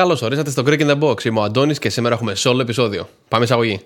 Καλώς ορίσατε στο Greek in the Box. Είμαι ο Αντώνης και σήμερα έχουμε solo επεισόδιο. Πάμε εισαγωγή.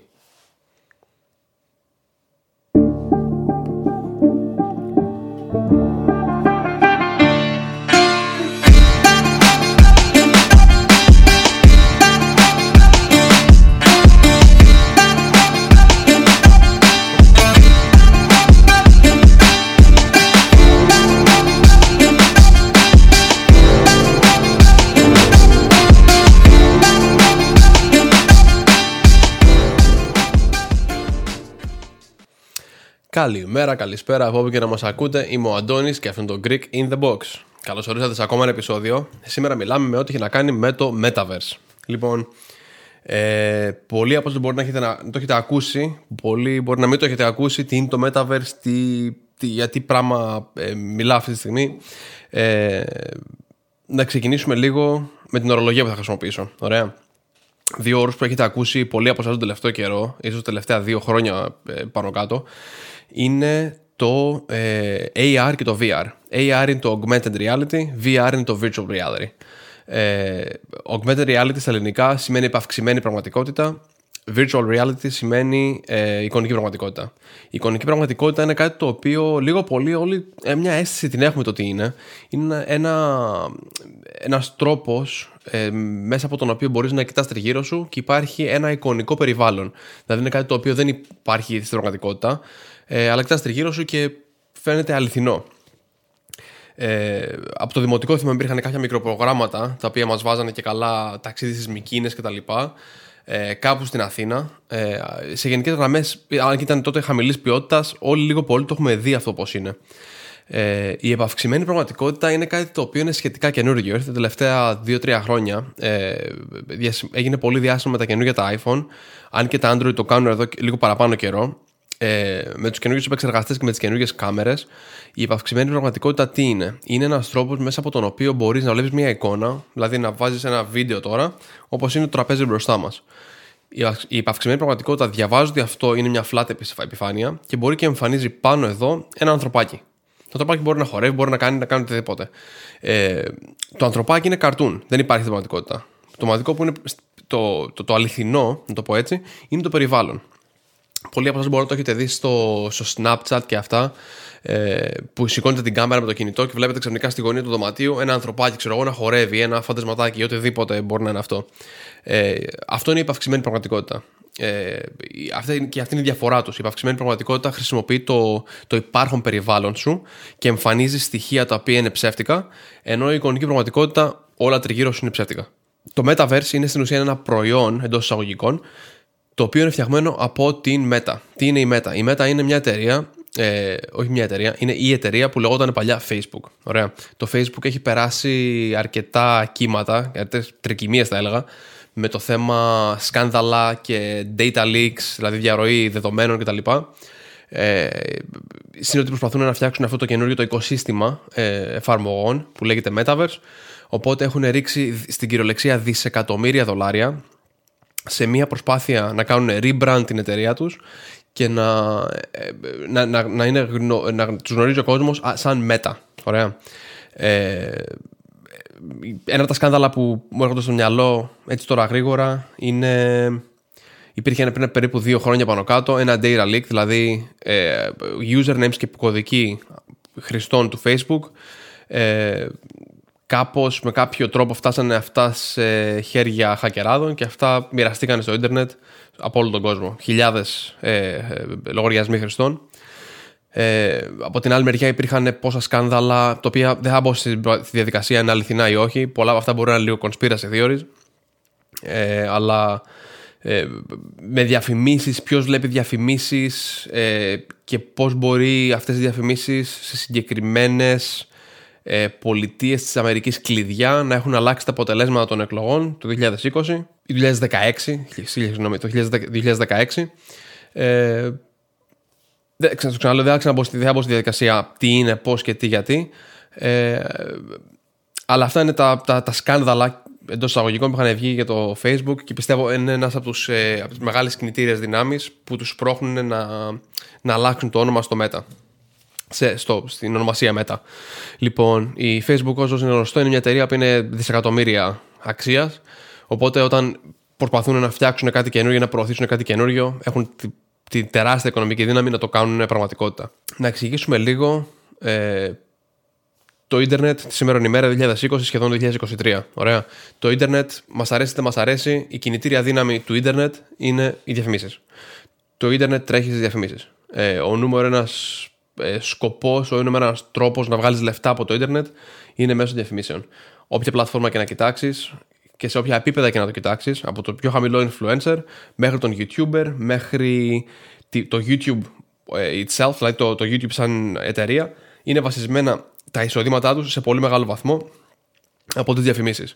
Καλημέρα, καλησπέρα από όπου και να μας ακούτε. Είμαι ο Αντώνης και αυτό είναι το Greek in the Box. Καλώς ορίσατε σε ακόμα ένα επεισόδιο. Σήμερα μιλάμε με ό,τι έχει να κάνει με το Metaverse. Λοιπόν, ε, πολλοί από εσά μπορεί να, έχετε, να το έχετε ακούσει, πολλοί μπορεί να μην το έχετε ακούσει. Τι είναι το Metaverse, τι, τι, για τι πράγμα ε, μιλάω αυτή τη στιγμή. Ε, να ξεκινήσουμε λίγο με την ορολογία που θα χρησιμοποιήσω. Ωραία. Δύο όρου που έχετε ακούσει πολλοί από εσάς τον τελευταίο καιρό, ίσως τα τελευταία δύο χρόνια ε, πάνω κάτω είναι το ε, AR και το VR. AR είναι το Augmented Reality, VR είναι το Virtual Reality. Ε, augmented Reality στα ελληνικά σημαίνει επαυξημένη πραγματικότητα. Virtual Reality σημαίνει ε, εικονική πραγματικότητα. Η εικονική πραγματικότητα είναι κάτι το οποίο λίγο πολύ όλοι ε, μια αίσθηση την έχουμε το τι είναι. Είναι ένα, ένας τρόπος ε, μέσα από τον οποίο μπορείς να κοιτάς τριγύρω σου και υπάρχει ένα εικονικό περιβάλλον. Δηλαδή είναι κάτι το οποίο δεν υπάρχει στην πραγματικότητα ε, αλλά κοιτάς τριγύρω σου και φαίνεται αληθινό. Ε, από το δημοτικό θυμάμαι υπήρχαν κάποια μικροπρογράμματα τα οποία μας βάζανε και καλά ταξίδι στις Μικίνες και τα λοιπά ε, κάπου στην Αθήνα ε, σε γενικές γραμμές αν και ήταν τότε χαμηλής ποιότητας όλοι λίγο πολύ το έχουμε δει αυτό πως είναι ε, η επαυξημένη πραγματικότητα είναι κάτι το οποίο είναι σχετικά καινούργιο. Έρχεται τα τελευταία 2-3 χρόνια. Ε, έγινε πολύ διάσημο με τα καινούργια τα iPhone. Αν και τα Android το κάνουν εδώ λίγο παραπάνω καιρό ε, με τους καινούριου επεξεργαστές και με τις καινούριε κάμερες, η επαυξημένη πραγματικότητα τι είναι; Είναι ένας τρόπος μέσα από τον οποίο μπορείς να βλέπεις μια εικόνα, δηλαδή να βάζεις ένα βίντεο τώρα, όπως είναι το τραπέζι μπροστά μας. Η επαυξημένη πραγματικότητα διαβάζει ότι αυτό είναι μια flat επιφάνεια και μπορεί και εμφανίζει πάνω εδώ ένα ανθρωπάκι. Το ανθρωπάκι μπορεί να χορεύει, μπορεί να κάνει, να κάνει οτιδήποτε. Ε, το ανθρωπάκι είναι καρτούν, δεν υπάρχει πραγματικότητα. Το μοναδικό που είναι το, το, το αληθινό, να το πω έτσι, είναι το περιβάλλον. Πολλοί από εσάς μπορεί να το έχετε δει στο, στο Snapchat και αυτά. Ε, που σηκώνετε την κάμερα με το κινητό και βλέπετε ξαφνικά στη γωνία του δωματίου ένα ανθρωπάκι, ξέρω εγώ, να χορεύει, ένα φαντασματάκι ή οτιδήποτε μπορεί να είναι αυτό. Ε, αυτό είναι η υπαυξημένη πραγματικότητα. Ε, αυτή, και αυτή είναι η διαφορά τους. Η υπαυξημένη πραγματικότητα χρησιμοποιεί το, το υπάρχον περιβάλλον σου και εμφανίζει στοιχεία τα οποία είναι ψεύτικα, ενώ η εικονική πραγματικότητα όλα τριγύρω σου είναι ψεύτικα. Το Metaverse είναι στην ουσία ένα προϊόν εντός εισαγωγικών το οποίο είναι φτιαγμένο από την Meta. Τι είναι η Meta? Η Meta είναι μια εταιρεία, ε, όχι μια εταιρεία, είναι η εταιρεία που λεγόταν παλιά Facebook. Ωραία. Το Facebook έχει περάσει αρκετά κύματα, αρκετές τρικυμίες θα έλεγα, με το θέμα σκάνδαλα και data leaks, δηλαδή διαρροή δεδομένων κτλ. Ε, είναι ότι προσπαθούν να φτιάξουν αυτό το καινούριο το οικοσύστημα ε, εφαρμογών που λέγεται Metaverse. Οπότε έχουν ρίξει στην κυριολεξία δισεκατομμύρια δολάρια σε μια προσπάθεια να κάνουν rebrand την εταιρεία τους και να, ε, να, να, να, είναι, να τους γνωρίζει ο κόσμος σαν μέτα. Ωραία. Ε, ένα από τα σκάνδαλα που μου έρχονται στο μυαλό έτσι τώρα γρήγορα είναι υπήρχε πριν περίπου δύο χρόνια πάνω κάτω ένα data leak δηλαδή ε, usernames και κωδικοί χρηστών του facebook ε, κάπως με κάποιο τρόπο φτάσανε αυτά σε χέρια χακεράδων και αυτά μοιραστήκαν στο ίντερνετ από όλο τον κόσμο. Χιλιάδες ε, ε, λογαριασμοί χρηστών. Ε, από την άλλη μεριά υπήρχαν πόσα σκάνδαλα, τα οποία δεν θα μπω στη διαδικασία είναι αληθινά ή όχι. Πολλά από αυτά μπορεί να είναι λίγο conspiracy theories. Ε, αλλά ε, με διαφημίσεις, ποιος βλέπει διαφημίσεις ε, και πώς μπορεί αυτές οι διαφημίσεις σε συγκεκριμένες ε, πολιτείες της Αμερικής κλειδιά να έχουν αλλάξει τα αποτελέσματα των εκλογών του 2020 ή 2016, συγγνώμη, το 2016. Ε, δεν, ξαναλέω, δεν θα μπω στη, διαδικασία τι είναι, πώς και τι, γιατί. Ε, αλλά αυτά είναι τα, τα, τα σκάνδαλα εντός εισαγωγικών που είχαν βγει για το Facebook και πιστεύω είναι ένας από, τους, ε, από τις μεγάλες κινητήριες δυνάμεις που τους πρόχνουν να, να αλλάξουν το όνομα στο Meta σε, στο, στην ονομασία Meta. Λοιπόν, η Facebook όσο είναι γνωστό είναι μια εταιρεία που είναι δισεκατομμύρια αξίας. Οπότε όταν προσπαθούν να φτιάξουν κάτι καινούργιο, να προωθήσουν κάτι καινούργιο, έχουν τη, τη τεράστια οικονομική δύναμη να το κάνουν πραγματικότητα. Να εξηγήσουμε λίγο ε, το ίντερνετ τη σήμερα ημέρα 2020 σχεδόν 2023. Ωραία. Το ίντερνετ μας αρέσει είτε μας αρέσει, η κινητήρια δύναμη του ίντερνετ είναι οι διαφημίσεις. Το ίντερνετ τρέχει στις διαφημίσεις. Ε, ο νούμερο ένας ε, σκοπός, ο νούμερο ένας τρόπος να βγάλεις λεφτά από το ίντερνετ είναι μέσω διαφημίσεων. Όποια πλατφόρμα και να κοιτάξεις και σε όποια επίπεδα και να το κοιτάξεις, από το πιο χαμηλό influencer μέχρι τον YouTuber, μέχρι το YouTube ε, itself, δηλαδή το, το YouTube σαν εταιρεία, είναι βασισμένα τα εισοδήματά τους σε πολύ μεγάλο βαθμό από τις διαφημίσεις.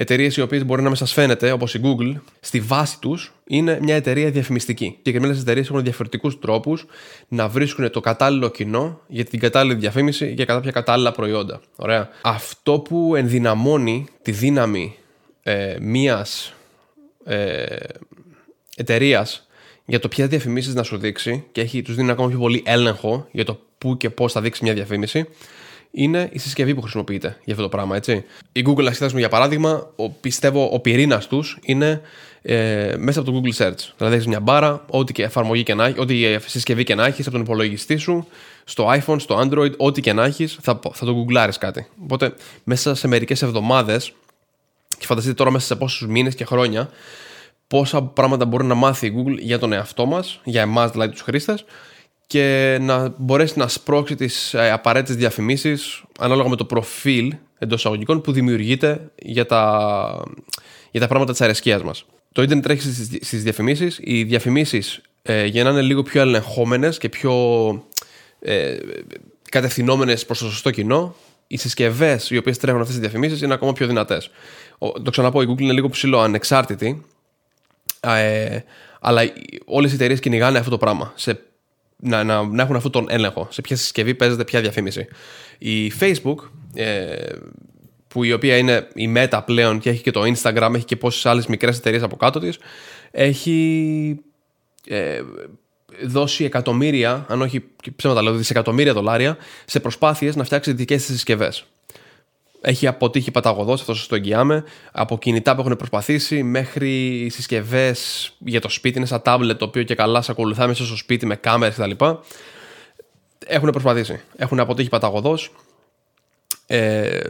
Εταιρείες οι οποίες μπορεί να μην σας φαίνεται, όπως η Google, στη βάση τους είναι μια εταιρεία διαφημιστική. Συγκεκριμένες εταιρείες έχουν διαφορετικούς τρόπους να βρίσκουν το κατάλληλο κοινό για την κατάλληλη διαφήμιση για κάποια κατάλληλα προϊόντα. Ωραία. Αυτό που ενδυναμώνει τη δύναμη ε, μιας ε, εταιρείας για το ποιε διαφημίσεις να σου δείξει και έχει, τους δίνει ακόμα πιο πολύ έλεγχο για το πού και πώς θα δείξει μια διαφήμιση, είναι η συσκευή που χρησιμοποιείται για αυτό το πράγμα. Έτσι. Η Google, ας για παράδειγμα, ο, πιστεύω ο πυρήνας τους είναι ε, μέσα από το Google Search. Δηλαδή έχεις μια μπάρα, ό,τι και εφαρμογή και να έχεις, ό,τι συσκευή και να έχεις από τον υπολογιστή σου, στο iPhone, στο Android, ό,τι και να έχεις, θα, θα το γκουγκλάρεις κάτι. Οπότε μέσα σε μερικές εβδομάδες, και φανταστείτε τώρα μέσα σε πόσους μήνες και χρόνια, πόσα πράγματα μπορεί να μάθει η Google για τον εαυτό μας, για εμάς δηλαδή τους χρήστες, και να μπορέσει να σπρώξει τις ε, απαραίτητες διαφημίσεις ανάλογα με το προφίλ εντός εισαγωγικών που δημιουργείται για τα, για τα πράγματα της αρεσκίας μας. Το Ιντερνετ τρέχει στις διαφημίσεις. Οι διαφημίσεις ε, για να είναι λίγο πιο ελεγχόμενες και πιο ε, κατευθυνόμενες προς το σωστό κοινό, οι συσκευές οι οποίες τρέχουν αυτές τις διαφημίσεις είναι ακόμα πιο δυνατές. Το ξαναπώ, η Google είναι λίγο ψηλό ανεξάρτητη, ε, αλλά όλες οι εταιρείες κυνηγάνε αυτό το πράγμα. Σε να, να, να έχουν αυτόν τον έλεγχο. Σε ποια συσκευή παίζεται ποια διαφήμιση. Η Facebook, ε, που η οποία είναι η Meta πλέον και έχει και το Instagram, έχει και πόσες άλλες μικρές εταιρείες από κάτω της, έχει ε, δώσει εκατομμύρια, αν όχι ψέματα λέω, δισεκατομμύρια δολάρια σε προσπάθειες να φτιάξει δικές της συσκευές έχει αποτύχει παταγωδός, αυτός σα το εγγυάμαι. Από κινητά που έχουν προσπαθήσει μέχρι συσκευές για το σπίτι. Είναι σαν τάμπλετ το οποίο και καλά σε ακολουθά μέσα στο σπίτι με κάμερες κτλ. Έχουν προσπαθήσει. Έχουν αποτύχει παταγωδός. Ε,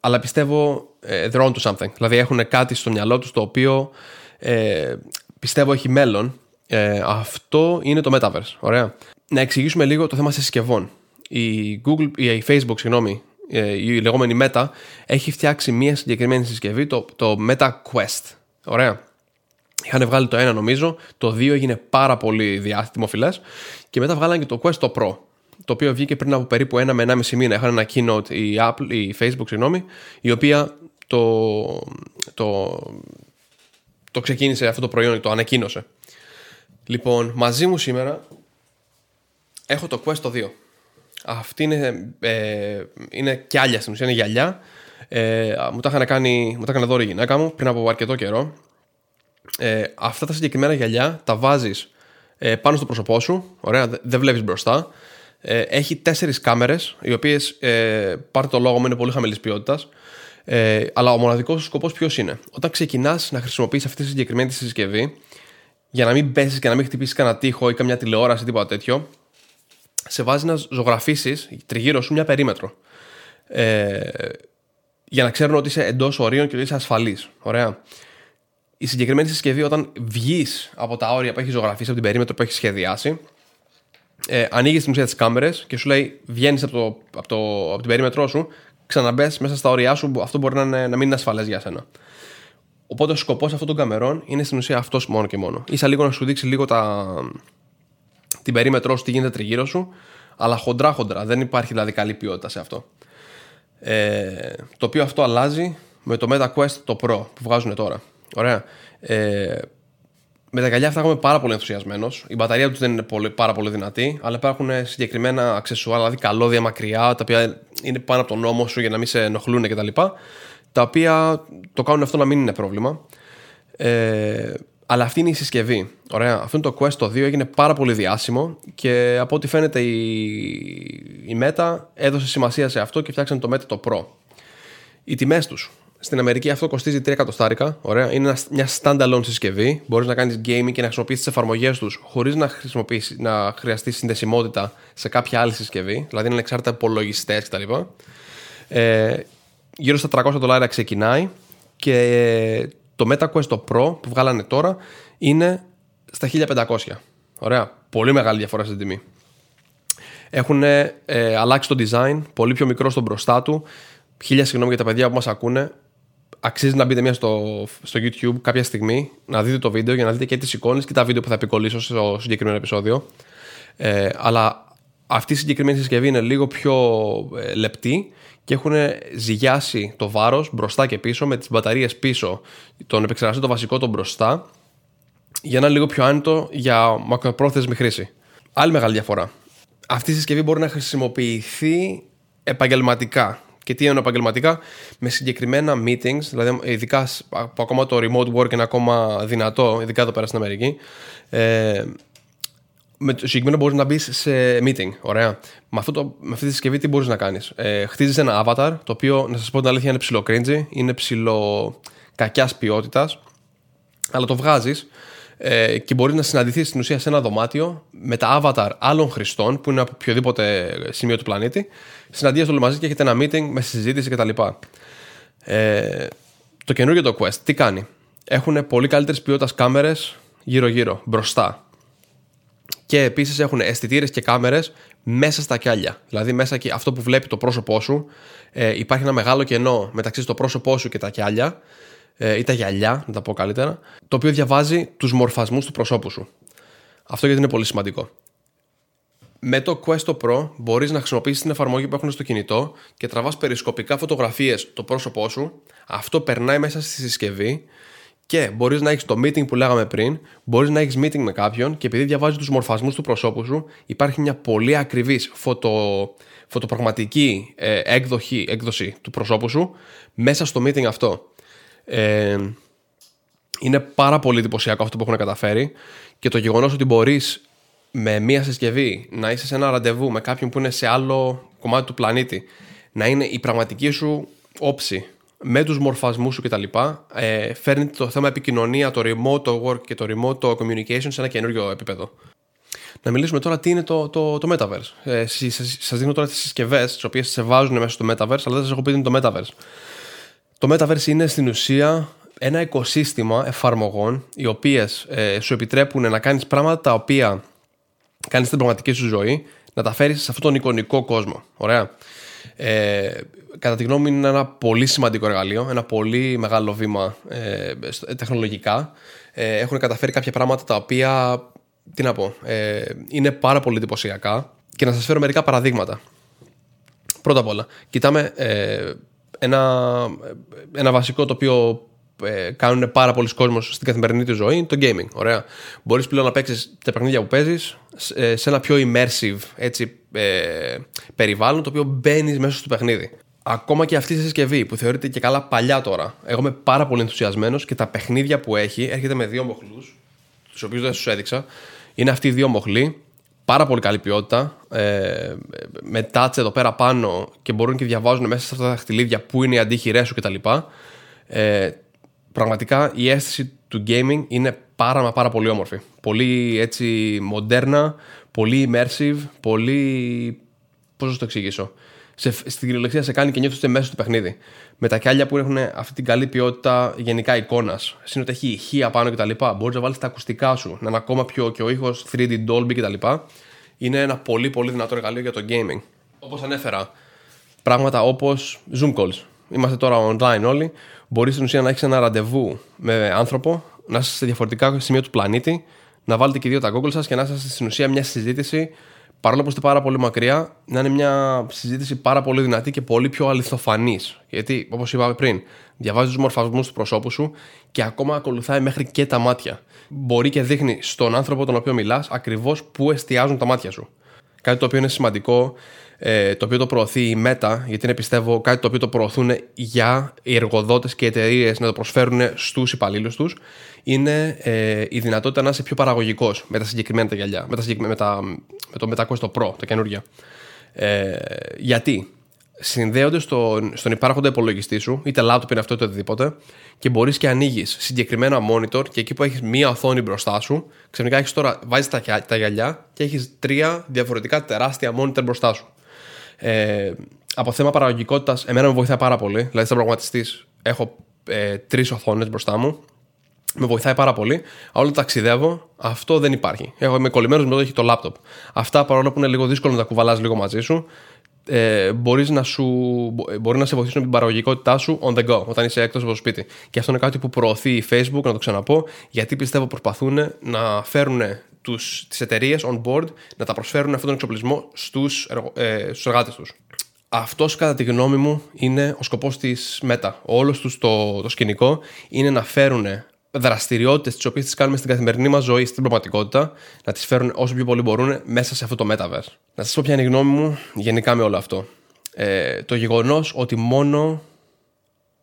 αλλά πιστεύω ε, they're on to something. Δηλαδή έχουν κάτι στο μυαλό τους το οποίο ε, πιστεύω έχει μέλλον. Ε, αυτό είναι το Metaverse. Ωραία. Να εξηγήσουμε λίγο το θέμα συσκευών. Η, Google, η Facebook, συγγνώμη, ε, η λεγόμενη Meta, έχει φτιάξει μία συγκεκριμένη συσκευή, το, το Meta Quest. Ωραία. Είχαν βγάλει το ένα νομίζω, το 2 έγινε πάρα πολύ δημοφιλέ και μετά βγάλαν και το Quest το Pro. Το οποίο βγήκε πριν από περίπου ένα με ένα μισή μήνα. Είχαν ένα keynote η, Apple, η Facebook, συγγνώμη, η οποία το, το, το ξεκίνησε αυτό το προϊόν, το ανακοίνωσε. Λοιπόν, μαζί μου σήμερα έχω το Quest το 2. Αυτή είναι, ε, είναι κιάλια στην ουσία, είναι γυαλιά. Ε, μου τα έκανε κάνει, μου τα έκανε δώρο η γυναίκα μου πριν από αρκετό καιρό. Ε, αυτά τα συγκεκριμένα γυαλιά τα βάζεις ε, πάνω στο πρόσωπό σου. Ωραία, δεν βλέπεις μπροστά. Ε, έχει τέσσερις κάμερες, οι οποίες ε, πάρτε το λόγο μου είναι πολύ χαμηλής ποιότητας. Ε, αλλά ο μοναδικός σου σκοπός ποιος είναι; Όταν ξεκινάς να χρησιμοποιείς αυτή τη συγκεκριμένη συσκευή, για να μην πέσεις και να μην χτυπήσεις κανένα τείχο ή καμιά τηλεόραση ή τίποτα τέτοιο, σε βάζει να ζωγραφίσεις τριγύρω σου μια περίμετρο. Ε, για να ξέρουν ότι είσαι εντός ορίων και ότι είσαι ασφαλής. Ωραία. Η συγκεκριμένη συσκευή, όταν βγεις από τα όρια που έχει ζωγραφίσει, από την περίμετρο που έχει σχεδιάσει, ε, ανοίγεις την ουσία τι κάμερε και σου λέει: Βγαίνεις από, το, από, το, από την περίμετρό σου, ξαναμπες μέσα στα όρια σου, αυτό μπορεί να, είναι, να μην είναι ασφαλές για σένα. Οπότε ο σκοπός αυτών των καμερών είναι στην ουσία αυτός μόνο και μόνο. σα λίγο να σου δείξει λίγο τα, την περίμετρό σου, τι γίνεται τριγύρω σου, αλλά χοντρά χοντρά. Δεν υπάρχει δηλαδή καλή ποιότητα σε αυτό. Ε, το οποίο αυτό αλλάζει με το Meta Quest το Pro που βγάζουν τώρα. Ωραία. Ε, με τα γυαλιά αυτά είμαι πάρα πολύ ενθουσιασμένο. Η μπαταρία τους δεν είναι πολύ, πάρα πολύ δυνατή, αλλά υπάρχουν συγκεκριμένα αξεσουάρ, δηλαδή καλώδια μακριά, τα οποία είναι πάνω από τον νόμο σου για να μην σε ενοχλούν κτλ. Τα, τα οποία το κάνουν αυτό να μην είναι πρόβλημα. Ε, αλλά αυτή είναι η συσκευή. Ωραία. Αυτό είναι το Quest το 2 έγινε πάρα πολύ διάσημο και από ό,τι φαίνεται η, η Meta έδωσε σημασία σε αυτό και φτιάξαν το Meta το Pro. Οι τιμές τους Στην Αμερική αυτό κοστίζει 3 εκατοστάρικα. Ωραία. Είναι μια standalone συσκευή. Μπορείς να κάνεις gaming και να χρησιμοποιήσεις τις εφαρμογές τους χωρίς να, να χρειαστείς συνδεσιμότητα σε κάποια άλλη συσκευή. Δηλαδή είναι εξάρτητα υπολογιστές κτλ. Ε, γύρω στα 300 δολάρια ξεκινάει και το MetaQuest το Pro που βγάλανε τώρα είναι στα 1500. Ωραία. Πολύ μεγάλη διαφορά στην τιμή. Έχουν ε, αλλάξει το design, πολύ πιο μικρό στον μπροστά του. Χίλια συγγνώμη για τα παιδιά που μας ακούνε. Αξίζει να μπείτε μια στο, στο YouTube κάποια στιγμή, να δείτε το βίντεο για να δείτε και τις εικόνες και τα βίντεο που θα επικολλήσω στο συγκεκριμένο επεισόδιο. Ε, αλλά αυτή η συγκεκριμένη συσκευή είναι λίγο πιο ε, λεπτή και έχουν ζυγιάσει το βάρος μπροστά και πίσω με τις μπαταρίες πίσω, τον επεξεργαστή το βασικό τον μπροστά για να είναι λίγο πιο άνετο για μακροπρόθεσμη χρήση. Άλλη μεγάλη διαφορά. Αυτή η συσκευή μπορεί να χρησιμοποιηθεί επαγγελματικά. Και τι είναι επαγγελματικά, με συγκεκριμένα meetings, δηλαδή ειδικά που ακόμα το remote work είναι ακόμα δυνατό, ειδικά εδώ πέρα στην Αμερική. Ε, με το συγκεκριμένο μπορείς να μπεις σε meeting. Ωραία. Με, αυτό το, με αυτή τη συσκευή τι μπορείς να κάνεις; Ε, Χτίζεις ένα avatar, το οποίο να σας πω την αλήθεια είναι ψηλό cringy, είναι ψηλό κακιάς ποιότητας, αλλά το βγάζεις ε, και μπορείς να συναντηθείς στην ουσία σε ένα δωμάτιο με τα avatar άλλων χρηστών που είναι από οποιοδήποτε σημείο του πλανήτη. Συναντιέστε όλοι μαζί και έχετε ένα meeting με συζήτηση κτλ. Ε, το καινούργιο το Quest τι κάνει; Έχουν πολύ καλύτερε ποιότητας κάμερες γύρω-γύρω, μπροστά. Και επίσης έχουν αισθητήρες και κάμερες μέσα στα κιάλια. Δηλαδή, μέσα και αυτό που βλέπει το πρόσωπό σου, ε, υπάρχει ένα μεγάλο κενό μεταξύ στο πρόσωπό σου και τα κιάλια ε, ή τα γυαλιά, να τα πω καλύτερα, το οποίο διαβάζει τους μορφασμούς του προσώπου σου. Αυτό γιατί είναι πολύ σημαντικό. Με το Quest Pro μπορείς να χρησιμοποιήσεις την εφαρμογή που έχουν στο κινητό και τραβάς περισκοπικά φωτογραφίες το πρόσωπό σου. Αυτό περνάει μέσα στη συσκευή και μπορείς να έχεις το meeting που λέγαμε πριν, μπορείς να έχεις meeting με κάποιον και επειδή διαβάζει τους μορφασμούς του προσώπου σου, υπάρχει μια πολύ ακριβής φωτο, φωτοπραγματική ε, έκδοχη, έκδοση του προσώπου σου μέσα στο meeting αυτό. Ε, είναι πάρα πολύ εντυπωσιακό αυτό που έχουν καταφέρει και το γεγονός ότι μπορείς με μία συσκευή να είσαι σε ένα ραντεβού με κάποιον που είναι σε άλλο κομμάτι του πλανήτη, να είναι η πραγματική σου όψη με τους μορφασμούς σου κτλ. Ε, φέρνει το θέμα επικοινωνία, το remote work και το remote communication σε ένα καινούριο επίπεδο. Να μιλήσουμε τώρα τι είναι το, το, το Metaverse. Ε, σας δίνω τώρα τις συσκευές τις οποίες σε βάζουν μέσα στο Metaverse, αλλά δεν σας έχω πει τι είναι το Metaverse. Το Metaverse είναι στην ουσία ένα οικοσύστημα εφαρμογών οι οποίες ε, σου επιτρέπουν να κάνεις πράγματα τα οποία κάνεις στην πραγματική σου ζωή να τα φέρεις σε αυτόν τον εικονικό κόσμο. Ωραία. Ε, κατά τη γνώμη μου είναι ένα πολύ σημαντικό εργαλείο, ένα πολύ μεγάλο βήμα ε, τεχνολογικά. Ε, έχουν καταφέρει κάποια πράγματα τα οποία, τι να πω, ε, είναι πάρα πολύ εντυπωσιακά και να σας φέρω μερικά παραδείγματα. Πρώτα απ' όλα, κοιτάμε ε, ένα, ένα βασικό το οποίο ε, κάνουν πάρα πολλοί κόσμος στην καθημερινή του ζωή είναι το gaming. Ωραία. Μπορείς πλέον να παίξεις τα παιχνίδια που παίζεις ε, σε ένα πιο immersive έτσι, ε, περιβάλλον το οποίο μπαίνεις μέσα στο παιχνίδι. Ακόμα και αυτή η συσκευή που θεωρείται και καλά παλιά τώρα. Εγώ είμαι πάρα πολύ ενθουσιασμένος και τα παιχνίδια που έχει έρχεται με δύο μοχλούς, τους οποίους δεν σου έδειξα. Είναι αυτοί οι δύο μοχλοί πάρα πολύ καλή ποιότητα. Ε, με touch εδώ πέρα πάνω και μπορούν και διαβάζουν μέσα σε αυτά τα δαχτυλίδια που είναι οι αντίχειρές σου κτλ. Ε, πραγματικά η αίσθηση του gaming είναι πάρα μα πάρα πολύ όμορφη. Πολύ έτσι μοντέρνα, πολύ immersive, πολύ... Πώς να το εξηγήσω σε, στην κυριολεξία σε κάνει και νιώθεις μέσα στο παιχνίδι. Με τα κιάλια που έχουν αυτή την καλή ποιότητα γενικά εικόνας, σύνοτε έχει ηχεία πάνω κτλ. Μπορείς να βάλεις τα ακουστικά σου, να είναι ακόμα πιο και ο ήχος 3D Dolby κτλ. Είναι ένα πολύ πολύ δυνατό εργαλείο για το gaming. Όπως ανέφερα, πράγματα όπως Zoom calls. Είμαστε τώρα online όλοι. Μπορείς στην ουσία να έχεις ένα ραντεβού με άνθρωπο, να είστε σε διαφορετικά σημεία του πλανήτη, να βάλετε και δύο τα Google σας και να είστε στην ουσία μια συζήτηση παρόλο που είστε πάρα πολύ μακριά, να είναι μια συζήτηση πάρα πολύ δυνατή και πολύ πιο αληθοφανής. Γιατί, όπως είπαμε πριν, διαβάζεις τους μορφασμούς του προσώπου σου και ακόμα ακολουθάει μέχρι και τα μάτια. Μπορεί και δείχνει στον άνθρωπο τον οποίο μιλάς ακριβώς πού εστιάζουν τα μάτια σου. Κάτι το οποίο είναι σημαντικό, ε, το οποίο το προωθεί η Meta, γιατί είναι πιστεύω κάτι το οποίο το προωθούν για οι εργοδότες και οι εταιρείες να το προσφέρουν στους υπαλλήλους τους είναι ε, η δυνατότητα να είσαι πιο παραγωγικός με τα συγκεκριμένα τα γυαλιά, με, τα, με, τα, με το MetaQuest Pro, τα καινούργια. Ε, γιατί; Συνδέονται στον, στον υπάρχοντα υπολογιστή σου, είτε laptop είναι αυτό είτε οτιδήποτε, και μπορείς και ανοίγεις συγκεκριμένα monitor και εκεί που έχεις μία οθόνη μπροστά σου, ξαφνικά έχεις τώρα, βάζεις τα, τα γυαλιά και έχεις τρία διαφορετικά τεράστια monitor μπροστά σου. Ε, από θέμα παραγωγικότητας, εμένα με βοηθάει πάρα πολύ. Δηλαδή, σαν προγραμματιστή, έχω ε, τρεις οθόνες μπροστά μου. Με βοηθάει πάρα πολύ. Όλα ταξιδεύω, αυτό δεν υπάρχει. Έχω, είμαι κολλημένος με το έχει το laptop. Αυτά παρόλο που είναι λίγο δύσκολο να τα κουβαλάς λίγο μαζί σου, ε, μπορείς να σου, μπορεί να σε βοηθήσουν την παραγωγικότητά σου on the go, όταν είσαι εκτό από το σπίτι. Και αυτό είναι κάτι που προωθεί η Facebook, να το ξαναπώ, γιατί πιστεύω προσπαθούν να φέρουν τους, τις εταιρείες on board να τα προσφέρουν αυτόν τον εξοπλισμό στους, ε, στους εργάτες τους. Αυτός κατά τη γνώμη μου είναι ο σκοπός της Meta. Όλος τους το, το σκηνικό είναι να φέρουν δραστηριότητες τις οποίες τις κάνουμε στην καθημερινή μας ζωή, στην πραγματικότητα, να τις φέρουν όσο πιο πολύ μπορούν μέσα σε αυτό το metaverse. Να σας πω ποια είναι η γνώμη μου γενικά με όλο αυτό. Ε, το γεγονός ότι μόνο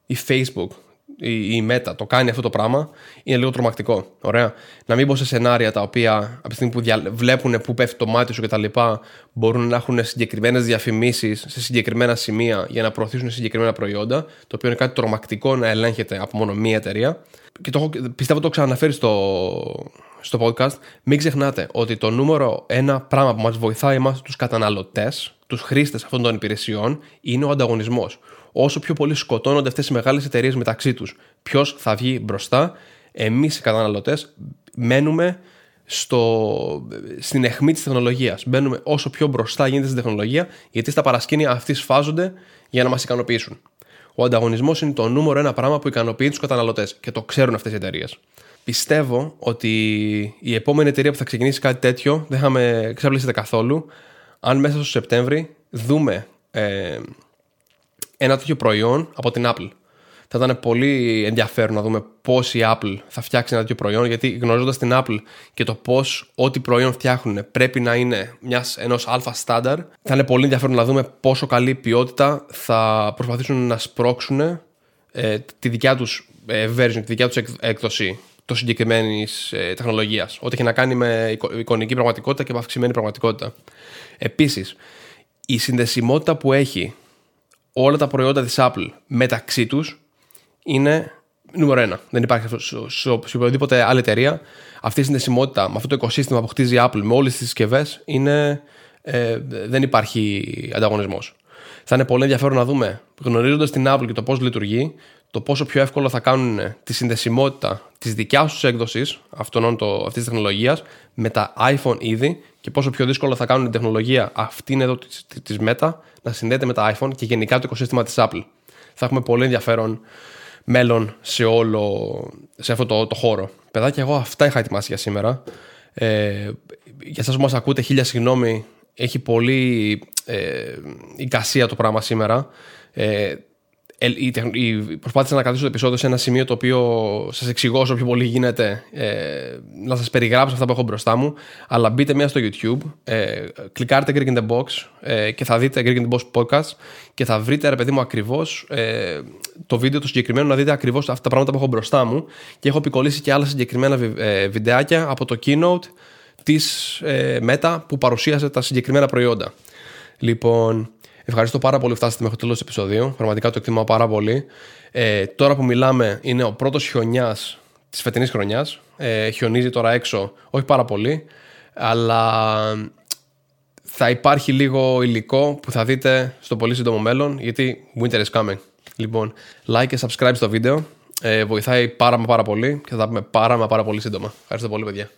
η Facebook, η, η Meta το κάνει αυτό το πράγμα είναι λίγο τρομακτικό. Ωραία. Να μην πω σε σενάρια τα οποία από τη στιγμή που δια, βλέπουν που πέφτει το μάτι σου κτλ. μπορούν να έχουν συγκεκριμένες διαφημίσεις σε συγκεκριμένα σημεία για να προωθήσουν συγκεκριμένα προϊόντα, το οποίο είναι κάτι τρομακτικό να ελέγχεται από μόνο μία εταιρεία και το πιστεύω το ξαναφέρει στο, στο podcast, μην ξεχνάτε ότι το νούμερο ένα πράγμα που μας βοηθάει εμάς τους καταναλωτές, τους χρήστες αυτών των υπηρεσιών, είναι ο ανταγωνισμός. Όσο πιο πολύ σκοτώνονται αυτές οι μεγάλες εταιρείες μεταξύ τους, ποιος θα βγει μπροστά, εμείς οι καταναλωτές μένουμε στο, στην αιχμή της τεχνολογίας. Μπαίνουμε όσο πιο μπροστά γίνεται στην τεχνολογία, γιατί στα παρασκήνια αυτοί σφάζονται για να μας ικανοποιήσουν. Ο ανταγωνισμός είναι το νούμερο ένα πράγμα που ικανοποιεί τους καταναλωτές και το ξέρουν αυτές οι εταιρείες. Πιστεύω ότι η επόμενη εταιρεία που θα ξεκινήσει κάτι τέτοιο δεν θα με εξαπλήσετε καθόλου αν μέσα στο Σεπτέμβρη δούμε ε, ένα τέτοιο προϊόν από την Apple θα ήταν πολύ ενδιαφέρον να δούμε πώς η Apple θα φτιάξει ένα τέτοιο προϊόν, γιατί γνωρίζοντας την Apple και το πώς ό,τι προϊόν φτιάχνουν πρέπει να είναι ενός αλφα στάνταρ, θα είναι πολύ ενδιαφέρον να δούμε πόσο καλή ποιότητα θα προσπαθήσουν να σπρώξουν ε, τη δικιά τους ε, version, τη δικιά τους έκδοση το συγκεκριμένης ε, τεχνολογίας. Ό,τι έχει να κάνει με εικονική πραγματικότητα και με αυξημένη πραγματικότητα. Επίσης, η συνδεσιμότητα που έχει όλα τα προϊόντα της Apple μεταξύ τους είναι νούμερο ένα. Δεν υπάρχει σε οποιοδήποτε άλλη εταιρεία. Αυτή η συνδεσιμότητα με αυτό το οικοσύστημα που χτίζει η Apple με όλες τις συσκευές είναι. Ε, δεν υπάρχει ανταγωνισμός. Θα είναι πολύ ενδιαφέρον να δούμε, γνωρίζοντας την Apple και το πώς λειτουργεί, το πόσο πιο εύκολο θα κάνουν τη συνδεσιμότητα της δικιάς τους έκδοσης αυτής της τεχνολογίας με τα iPhone ήδη και πόσο πιο δύσκολο θα κάνουν την τεχνολογία αυτήν εδώ της Meta να συνδέεται με τα iPhone και γενικά το οικοσύστημα της Apple. Θα έχουμε πολύ ενδιαφέρον μέλλον σε όλο σε αυτό το, το χώρο. Παιδάκια, εγώ αυτά είχα ετοιμάσει για σήμερα. Ε, για σας που μας ακούτε, χίλια συγγνώμη, έχει πολύ ε, εικασία το πράγμα σήμερα. Ε, προσπάθησα να κρατήσω το επεισόδιο σε ένα σημείο το οποίο σας εξηγώ όσο πιο πολύ γίνεται ε, να σας περιγράψω αυτά που έχω μπροστά μου. Αλλά μπείτε μέσα στο YouTube ε, κλικάρετε Greek in the Box ε, και θα δείτε Greek in the Box podcast και θα βρείτε ρε παιδί μου ακριβώς ε, το βίντεο το συγκεκριμένο να δείτε ακριβώς αυτά τα πράγματα που έχω μπροστά μου. Και έχω επικολλήσει και άλλα συγκεκριμένα ε, βιντεάκια από το keynote της ε, Meta που παρουσίασε τα συγκεκριμένα προϊόντα. Λοιπόν Ευχαριστώ πάρα πολύ που φτάσατε μέχρι το τέλος του επεισοδίου. Πραγματικά το εκτιμάω πάρα πολύ. Ε, τώρα που μιλάμε, είναι ο πρώτος χιονιάς της φετινής χρονιάς. Ε, χιονίζει τώρα έξω, όχι πάρα πολύ, αλλά θα υπάρχει λίγο υλικό που θα δείτε στο πολύ σύντομο μέλλον, γιατί winter is coming. Λοιπόν, like και subscribe στο βίντεο. Ε, βοηθάει πάρα μα πάρα πολύ και θα τα πούμε πάρα μα πάρα πολύ σύντομα. Ευχαριστώ πολύ, παιδιά.